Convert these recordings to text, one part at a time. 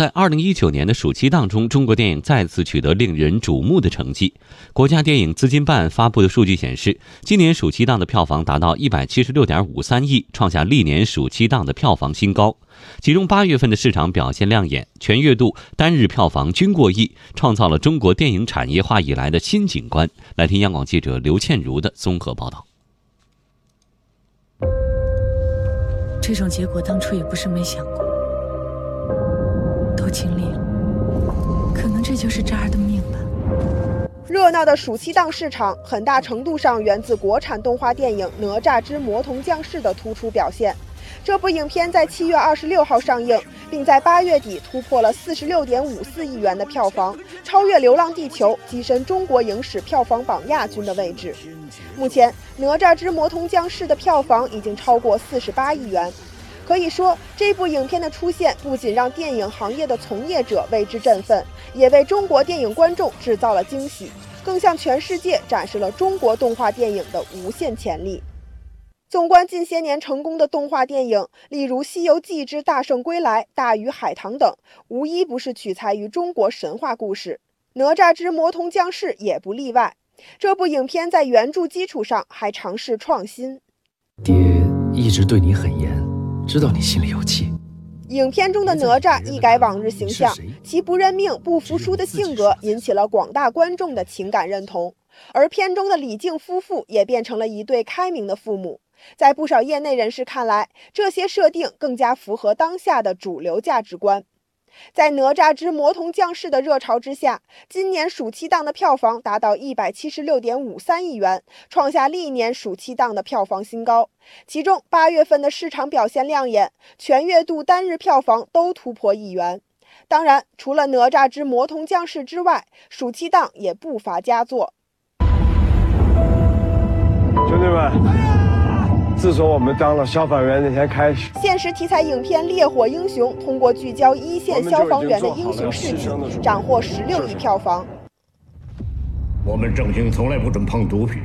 在二零一九年的暑期档中，中国电影再次取得令人瞩目的成绩。国家电影资金办发布的数据显示，今年暑期档的票房达到一百七十六点五三亿，创下历年暑期档的票房新高。其中八月份的市场表现亮眼，全月度单日票房均过亿，创造了中国电影产业化以来的新景观。来听央广记者刘倩茹的综合报道。这种结果当初也不是没想过。都经历了，可能这就是渣儿的命吧。热闹的暑期档市场，很大程度上源自国产动画电影《哪吒之魔童降世》的突出表现。这部影片在七月二十六号上映，并在八月底突破了四十六点五四亿元的票房，超越《流浪地球》，跻身中国影史票房榜亚军的位置。目前，《哪吒之魔童降世》的票房已经超过四十八亿元。可以说，这部影片的出现不仅让电影行业的从业者为之振奋，也为中国电影观众制造了惊喜，更向全世界展示了中国动画电影的无限潜力。纵观近些年成功的动画电影，例如《西游记之大圣归来》《大鱼海棠》等，无一不是取材于中国神话故事，《哪吒之魔童降世》也不例外。这部影片在原著基础上还尝试创新。爹一直对你很严。知道你心里有气。影片中的哪吒一改往日形象，其不认命、不服输的性格引起了广大观众的情感认同。而片中的李靖夫妇也变成了一对开明的父母。在不少业内人士看来，这些设定更加符合当下的主流价值观。在《哪吒之魔童降世》的热潮之下，今年暑期档的票房达到一百七十六点五三亿元，创下历年暑期档的票房新高。其中，八月份的市场表现亮眼，全月度单日票房都突破亿元。当然，除了《哪吒之魔童降世》之外，暑期档也不乏佳作。兄弟们！自从我们当了消防员那天开始，现实题材影片《烈火英雄》通过聚焦一线消防员的英雄事迹，斩获十六亿票房。我们正兴从来不准碰毒品。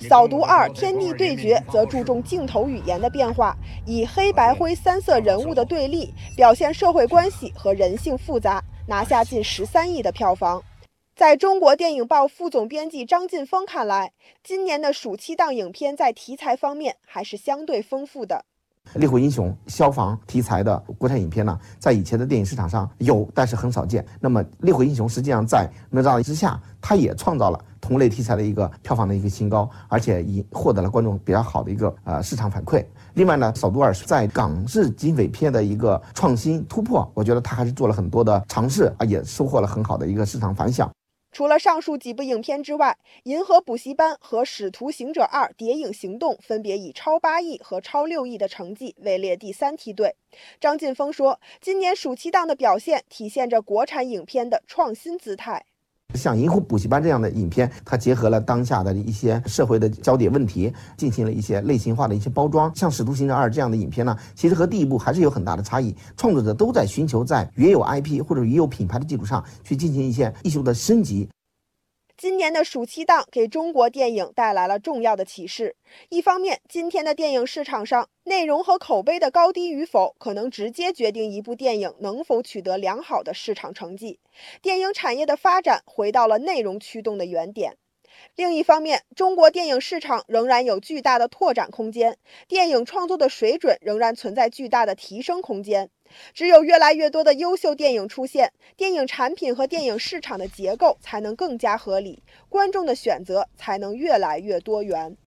《扫毒二：天地对决》则注重镜头语言的变化，以黑白灰三色人物的对立，表现社会关系和人性复杂，拿下近十三亿的票房。在中国电影报副总编辑张晋峰看来，今年的暑期档影片在题材方面还是相对丰富的。《烈火英雄》消防题材的国产影片呢，在以前的电影市场上有，但是很少见。那么，《烈火英雄》实际上在哪吒之下，它也创造了同类题材的一个票房的一个新高，而且已获得了观众比较好的一个呃市场反馈。另外呢，《扫毒二》在港式警匪片的一个创新突破，我觉得它还是做了很多的尝试啊，也收获了很好的一个市场反响。除了上述几部影片之外，《银河补习班》和《使徒行者二：谍影行动》分别以超八亿和超六亿的成绩位列第三梯队。张晋峰说：“今年暑期档的表现体现着国产影片的创新姿态。”像《银狐补习班》这样的影片，它结合了当下的一些社会的焦点问题，进行了一些类型化的一些包装。像《使徒行者二》这样的影片呢，其实和第一部还是有很大的差异。创作者都在寻求在原有 IP 或者原有品牌的基础上去进行一些艺术的升级。今年的暑期档给中国电影带来了重要的启示。一方面，今天的电影市场上，内容和口碑的高低与否，可能直接决定一部电影能否取得良好的市场成绩。电影产业的发展回到了内容驱动的原点。另一方面，中国电影市场仍然有巨大的拓展空间，电影创作的水准仍然存在巨大的提升空间。只有越来越多的优秀电影出现，电影产品和电影市场的结构才能更加合理，观众的选择才能越来越多元。